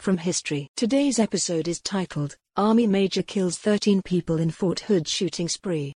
from history. Today's episode is titled, Army Major Kills 13 People in Fort Hood Shooting Spree.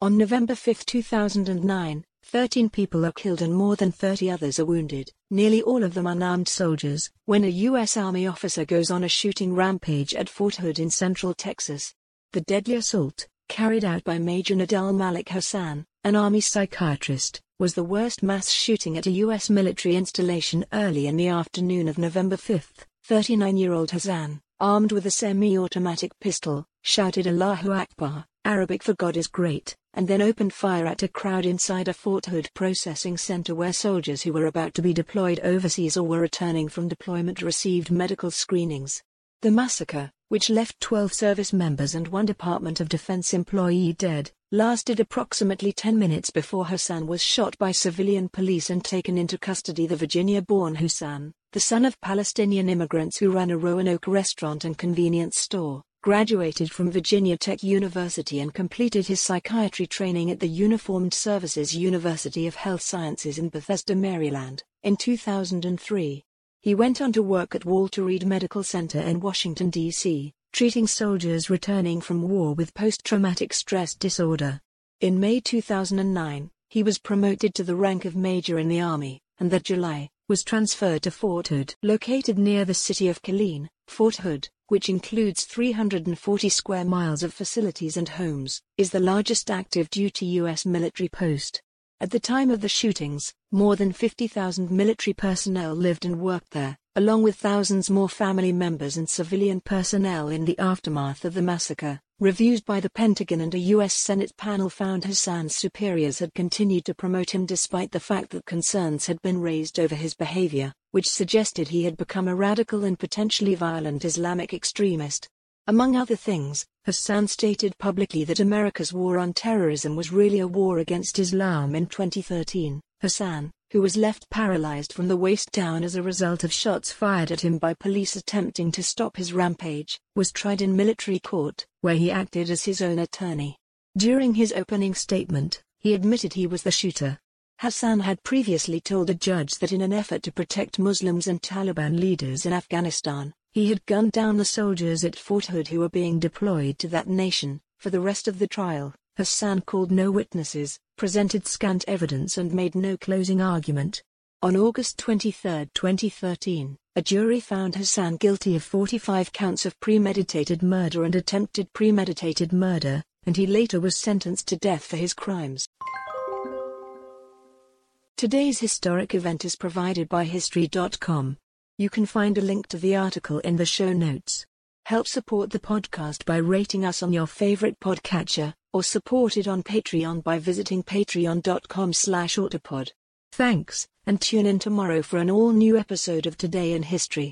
On November 5, 2009, 13 people are killed and more than 30 others are wounded, nearly all of them unarmed soldiers, when a U.S. Army officer goes on a shooting rampage at Fort Hood in central Texas. The deadly assault, carried out by Major Nidal Malik Hasan, an Army psychiatrist, was the worst mass shooting at a U.S. military installation early in the afternoon of November 5. 39-year-old Hasan, armed with a semi-automatic pistol, shouted Allahu Akbar, Arabic for God is great, and then opened fire at a crowd inside a Fort Hood processing center where soldiers who were about to be deployed overseas or were returning from deployment received medical screenings. The massacre, which left 12 service members and one Department of Defense employee dead, lasted approximately 10 minutes before Hasan was shot by civilian police and taken into custody. The Virginia born Hasan, the son of Palestinian immigrants who ran a Roanoke restaurant and convenience store, graduated from Virginia Tech University and completed his psychiatry training at the Uniformed Services University of Health Sciences in Bethesda, Maryland, in 2003. He went on to work at Walter Reed Medical Center in Washington, D.C., treating soldiers returning from war with post-traumatic stress disorder. In May 2009, he was promoted to the rank of major in the Army, and that July, was transferred to Fort Hood. Located near the city of Killeen, Fort Hood, which includes 340 square miles of facilities and homes, is the largest active duty U.S. military post. At the time of the shootings, more than 50,000 military personnel lived and worked there, along with thousands more family members and civilian personnel in the aftermath of the massacre. Reviews by the Pentagon and a U.S. Senate panel found Hasan's superiors had continued to promote him despite the fact that concerns had been raised over his behavior, which suggested he had become a radical and potentially violent Islamic extremist. Among other things, Hasan stated publicly that America's war on terrorism was really a war against Islam in 2013. Hasan, who was left paralyzed from the waist down as a result of shots fired at him by police attempting to stop his rampage, was tried in military court, where he acted as his own attorney. During his opening statement, he admitted he was the shooter. Hasan had previously told a judge that in an effort to protect Muslims and Taliban leaders in Afghanistan, he had gunned down the soldiers at Fort Hood who were being deployed to that nation. For the rest of the trial, Hasan called no witnesses, presented scant evidence and made no closing argument. On August 23, 2013, a jury found Hasan guilty of 45 counts of premeditated murder and attempted premeditated murder, and he later was sentenced to death for his crimes. Today's historic event is provided by History.com. You can find a link to the article in the show notes. Help support the podcast by rating us on your favorite podcatcher, or support it on Patreon by visiting patreon.com slash autopod. Thanks, and tune in tomorrow for an all-new episode of Today in History.